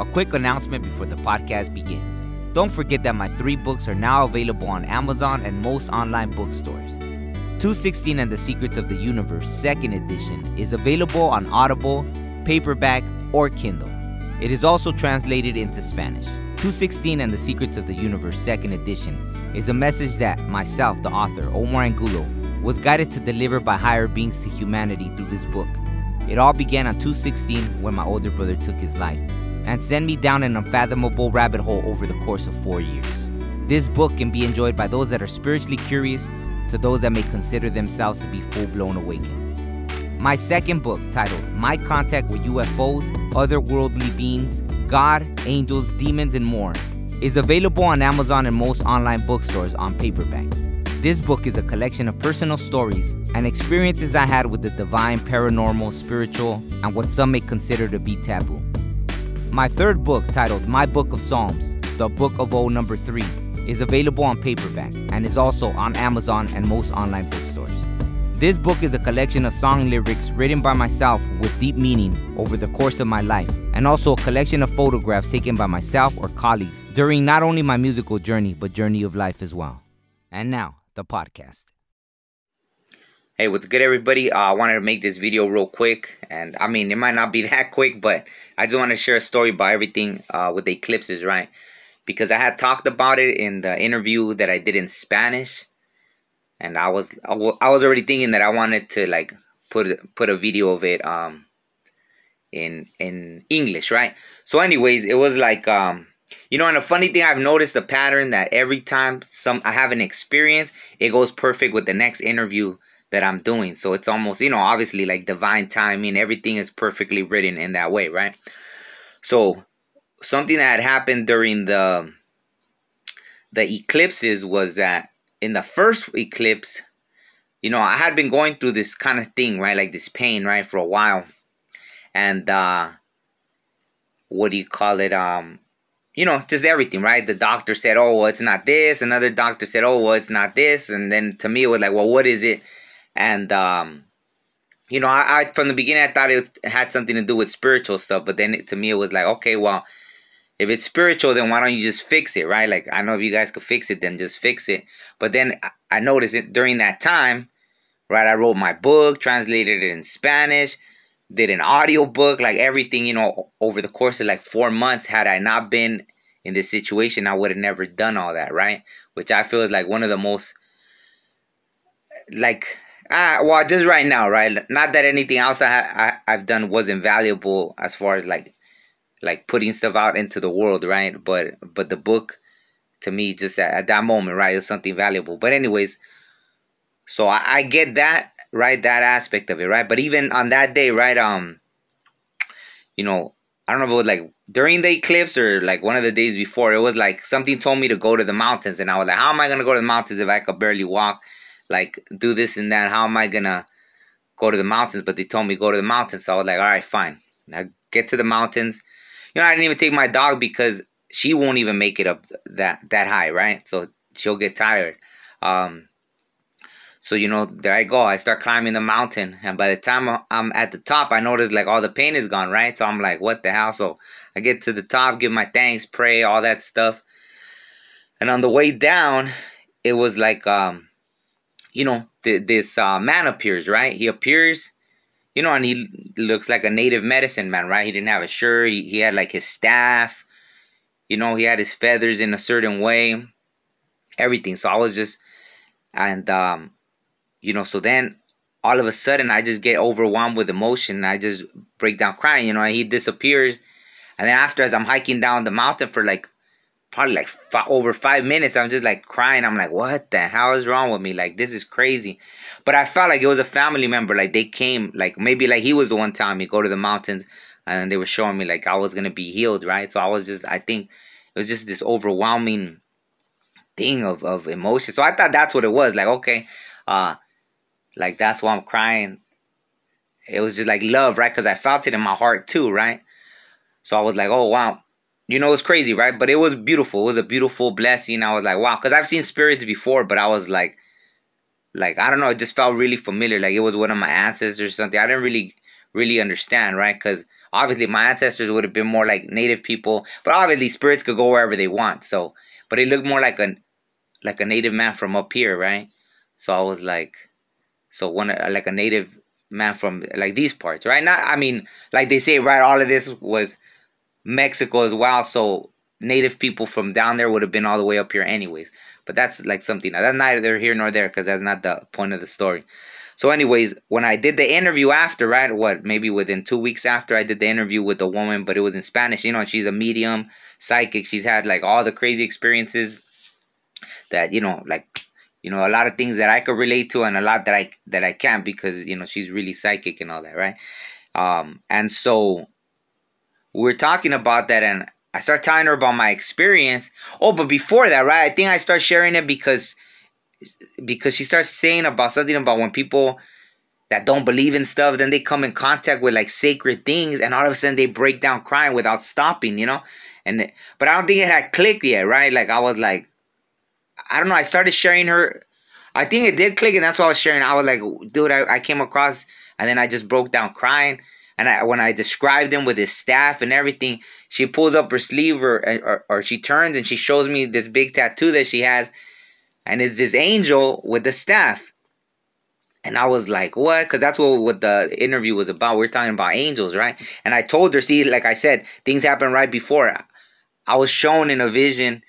A quick announcement before the podcast begins. Don't forget that my three books are now available on Amazon and most online bookstores. 216 and the Secrets of the Universe, second edition, is available on Audible, paperback, or Kindle. It is also translated into Spanish. 216 and the Secrets of the Universe, second edition, is a message that myself, the author, Omar Angulo, was guided to deliver by higher beings to humanity through this book. It all began on 216 when my older brother took his life and send me down an unfathomable rabbit hole over the course of four years. This book can be enjoyed by those that are spiritually curious to those that may consider themselves to be full blown awakened. My second book, titled My Contact with UFOs, Otherworldly Beings, God, Angels, Demons, and More, is available on Amazon and most online bookstores on paperback. This book is a collection of personal stories and experiences I had with the divine, paranormal, spiritual, and what some may consider to be taboo. My third book, titled My Book of Psalms, The Book of O number 3, is available on paperback and is also on Amazon and most online bookstores. This book is a collection of song lyrics written by myself with deep meaning over the course of my life, and also a collection of photographs taken by myself or colleagues during not only my musical journey, but journey of life as well. And now, the podcast. Hey, what's good, everybody? Uh, I wanted to make this video real quick, and I mean, it might not be that quick, but I just want to share a story about everything uh, with the eclipses, right? Because I had talked about it in the interview that I did in Spanish, and I was I was already thinking that I wanted to like put put a video of it um in in English, right? So, anyways, it was like um you know, and a funny thing, I've noticed a pattern that every time some I have an experience, it goes perfect with the next interview that I'm doing. So it's almost, you know, obviously like divine timing. Everything is perfectly written in that way, right? So something that happened during the the eclipses was that in the first eclipse, you know, I had been going through this kind of thing, right? Like this pain, right, for a while. And uh what do you call it? Um you know, just everything, right? The doctor said, oh, well, it's not this. Another doctor said, oh, well, it's not this. And then to me, it was like, well, what is it? And, um, you know, I, I from the beginning, I thought it had something to do with spiritual stuff. But then it, to me, it was like, okay, well, if it's spiritual, then why don't you just fix it, right? Like, I know if you guys could fix it, then just fix it. But then I noticed it during that time, right? I wrote my book, translated it in Spanish did an audio book, like everything, you know, over the course of like four months. Had I not been in this situation, I would have never done all that, right? Which I feel is like one of the most, like, ah, well, just right now, right? Not that anything else I, I I've done was invaluable as far as like, like putting stuff out into the world, right? But but the book, to me, just at, at that moment, right, is something valuable. But anyways, so I, I get that right? That aspect of it, right? But even on that day, right? Um, you know, I don't know if it was like during the eclipse or like one of the days before. It was like something told me to go to the mountains, and I was like, how am I gonna go to the mountains if I could barely walk? Like do this and that. How am I gonna go to the mountains? But they told me go to the mountains, so I was like, all right, fine. I get to the mountains. You know, I didn't even take my dog because she won't even make it up that that high, right? So she'll get tired. Um, so, you know, there I go. I start climbing the mountain. And by the time I'm at the top, I notice like all the pain is gone, right? So I'm like, what the hell? So I get to the top, give my thanks, pray, all that stuff. And on the way down, it was like, um, you know, th- this uh, man appears, right? He appears, you know, and he looks like a native medicine man, right? He didn't have a shirt. He, he had like his staff. You know, he had his feathers in a certain way. Everything. So I was just, and um, you know so then all of a sudden i just get overwhelmed with emotion i just break down crying you know and he disappears and then after as i'm hiking down the mountain for like probably like five, over five minutes i'm just like crying i'm like what the hell is wrong with me like this is crazy but i felt like it was a family member like they came like maybe like he was the one telling me go to the mountains and they were showing me like i was gonna be healed right so i was just i think it was just this overwhelming thing of, of emotion so i thought that's what it was like okay uh like that's why I'm crying. It was just like love, right? Because I felt it in my heart too, right? So I was like, oh wow, you know, it's crazy, right? But it was beautiful. It was a beautiful blessing. I was like, wow, because I've seen spirits before, but I was like, like I don't know, it just felt really familiar. Like it was one of my ancestors or something. I didn't really, really understand, right? Because obviously my ancestors would have been more like native people, but obviously spirits could go wherever they want. So, but it looked more like a like a native man from up here, right? So I was like, so one uh, like a native man from like these parts, right? Not, I mean, like they say, right? All of this was Mexico as well, so native people from down there would have been all the way up here, anyways. But that's like something that's neither here nor there because that's not the point of the story. So, anyways, when I did the interview after, right, what maybe within two weeks after I did the interview with the woman, but it was in Spanish. You know, she's a medium, psychic. She's had like all the crazy experiences that you know, like you know, a lot of things that I could relate to, and a lot that I that I can't because you know she's really psychic and all that, right? Um, and so we're talking about that, and I start telling her about my experience. Oh, but before that, right? I think I start sharing it because because she starts saying about something about when people that don't believe in stuff, then they come in contact with like sacred things, and all of a sudden they break down crying without stopping, you know. And but I don't think it had clicked yet, right? Like I was like, I don't know. I started sharing her. I think it did click, and that's why I was sharing. I was like, dude, I, I came across, and then I just broke down crying. And I, when I described him with his staff and everything, she pulls up her sleeve or, or, or she turns and she shows me this big tattoo that she has and it's this angel with the staff. And I was like, what? Because that's what, what the interview was about. We are talking about angels, right? And I told her, see, like I said, things happened right before. I was shown in a vision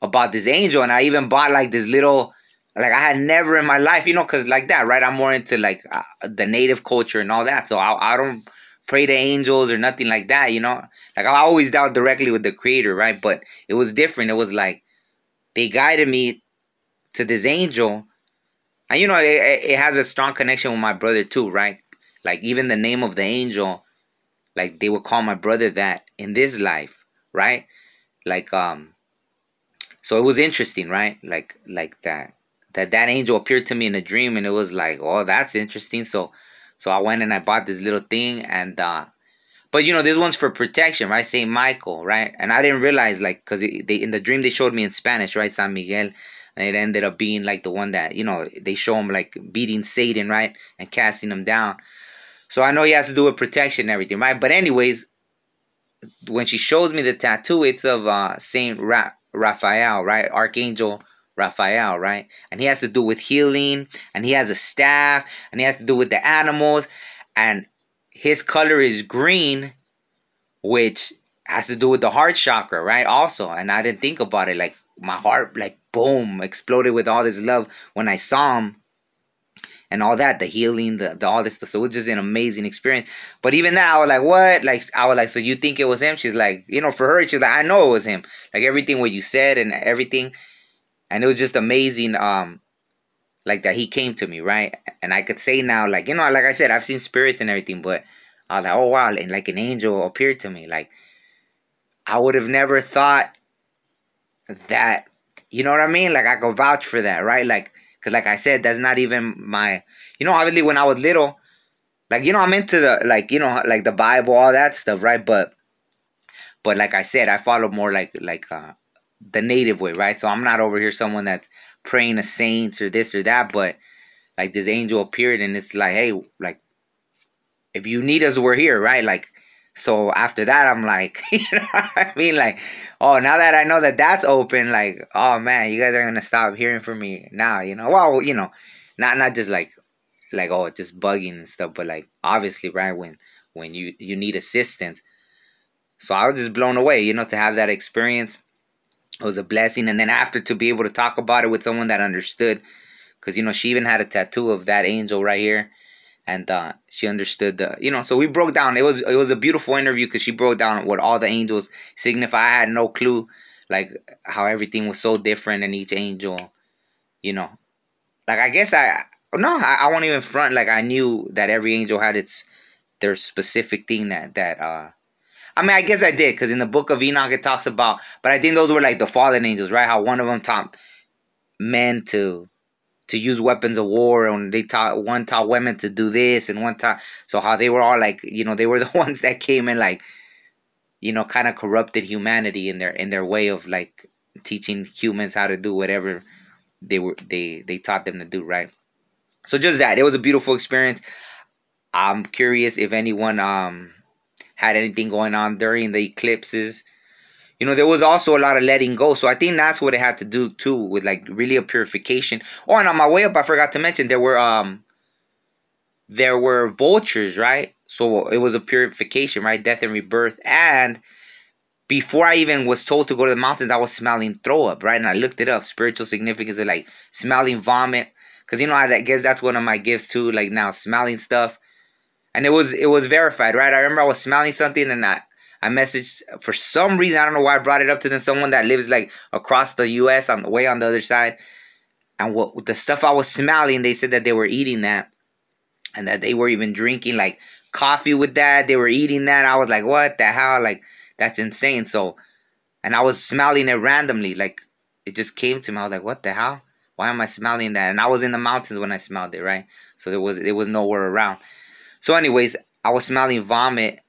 about this angel, and I even bought like this little, like I had never in my life, you know, because like that, right? I'm more into like uh, the native culture and all that. So I, I don't pray to angels or nothing like that, you know? Like I always dealt directly with the creator, right? But it was different. It was like they guided me to this angel, and you know it, it has a strong connection with my brother too, right? Like even the name of the angel, like they would call my brother that in this life, right? Like um, so it was interesting, right? Like like that that that angel appeared to me in a dream, and it was like, oh, that's interesting. So so I went and I bought this little thing, and uh, but you know this one's for protection, right? Saint Michael, right? And I didn't realize like because they in the dream they showed me in Spanish, right? San Miguel and it ended up being like the one that you know they show him like beating Satan right and casting him down. So I know he has to do with protection and everything, right? But anyways, when she shows me the tattoo, it's of uh, Saint Ra- Raphael, right? Archangel Raphael, right? And he has to do with healing, and he has a staff, and he has to do with the animals, and his color is green, which has to do with the heart chakra, right? Also, and I didn't think about it. Like my heart, like boom, exploded with all this love when I saw him and all that, the healing, the, the all this stuff. So it was just an amazing experience. But even that, I was like, what? Like I was like, so you think it was him? She's like, you know, for her, she's like, I know it was him. Like everything what you said and everything, and it was just amazing. Um, like that he came to me, right? And I could say now, like you know, like I said, I've seen spirits and everything, but I was like, oh wow, and like an angel appeared to me. Like I would have never thought that you know what I mean? Like I could vouch for that, right? Like, cause like I said, that's not even my. You know, obviously when I was little, like you know, I'm into the like you know like the Bible, all that stuff, right? But, but like I said, I follow more like like uh, the native way, right? So I'm not over here someone that's praying to saints or this or that, but like this angel appeared and it's like, hey, like if you need us, we're here, right? Like so after that, I'm like, you know I mean? Like, oh, now that I know that that's open, like, oh man, you guys are gonna stop hearing from me now, you know? Well, you know, not not just like, like oh, just bugging and stuff, but like obviously, right when when you you need assistance. So I was just blown away, you know, to have that experience. It was a blessing, and then after to be able to talk about it with someone that understood, because you know she even had a tattoo of that angel right here. And uh, she understood the you know so we broke down. It was it was a beautiful interview because she broke down what all the angels signify. I had no clue like how everything was so different in each angel you know. Like i guess i no i, I won't even front. Like i knew that every angel had its their specific thing that that uh I mean, I guess I did because in the book of Enoch it talks about, but I think those were like the fallen angels, right? How one of them taught men to to use weapons of war and they taught one taught women to do this and one taught so how they were all like you know they were the ones that came and like you know kind of corrupted humanity in their in their way of like teaching humans how to do whatever they were they they taught them to do right? So just that. It was a beautiful experience. I'm curious if anyone um had anything going on during the eclipses. You know, there was also a lot of letting go. So I think that's what it had to do too, with like really a purification. Oh, and on my way up, I forgot to mention there were um there were vultures, right? So it was a purification, right? Death and rebirth. And before I even was told to go to the mountains, I was smelling throw up, right? And I looked it up. Spiritual significance of like smelling vomit. Cause you know, I guess that's one of my gifts too. Like now, smelling stuff, and it was it was verified, right? I remember I was smelling something, and I I messaged for some reason I don't know why I brought it up to them. Someone that lives like across the U.S. on the way on the other side, and what the stuff I was smelling, they said that they were eating that, and that they were even drinking like coffee with that. They were eating that. I was like, what the hell? Like that's insane. So, and I was smelling it randomly, like it just came to me. I was like, what the hell? Why am I smelling that? And I was in the mountains when I smelled it, right? So there was there was nowhere around. So, anyways, I was smelling vomit,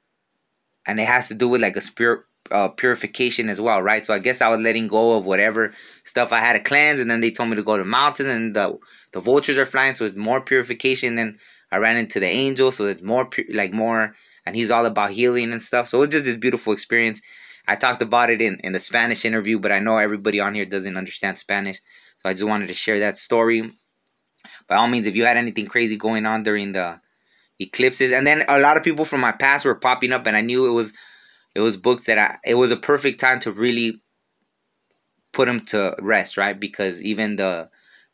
and it has to do with like a spirit uh, purification as well, right? So I guess I was letting go of whatever stuff I had to cleanse, and then they told me to go to the mountain, and the the vultures are flying, so it's more purification. Then I ran into the angel, so it's more like more, and he's all about healing and stuff. So it's just this beautiful experience. I talked about it in in the Spanish interview, but I know everybody on here doesn't understand Spanish, so I just wanted to share that story. By all means, if you had anything crazy going on during the eclipses, and then a lot of people from my past were popping up, and I knew it was it was books that I it was a perfect time to really put them to rest, right? Because even the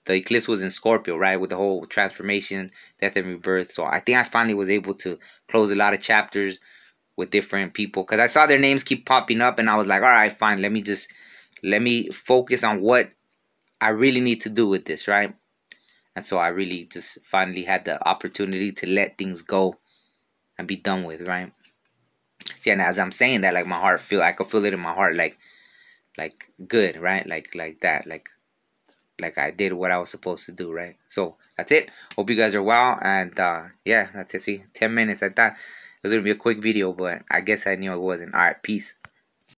the eclipse was in Scorpio, right, with the whole transformation, death and rebirth. So I think I finally was able to close a lot of chapters with different people because I saw their names keep popping up, and I was like, all right, fine, let me just let me focus on what I really need to do with this, right? And so I really just finally had the opportunity to let things go and be done with, right? See, and as I'm saying that, like my heart feel, I could feel it in my heart, like, like good, right? Like, like that, like, like I did what I was supposed to do, right? So that's it. Hope you guys are well, and uh, yeah, that's it. See, ten minutes. I thought it was gonna be a quick video, but I guess I knew it wasn't. All right, peace.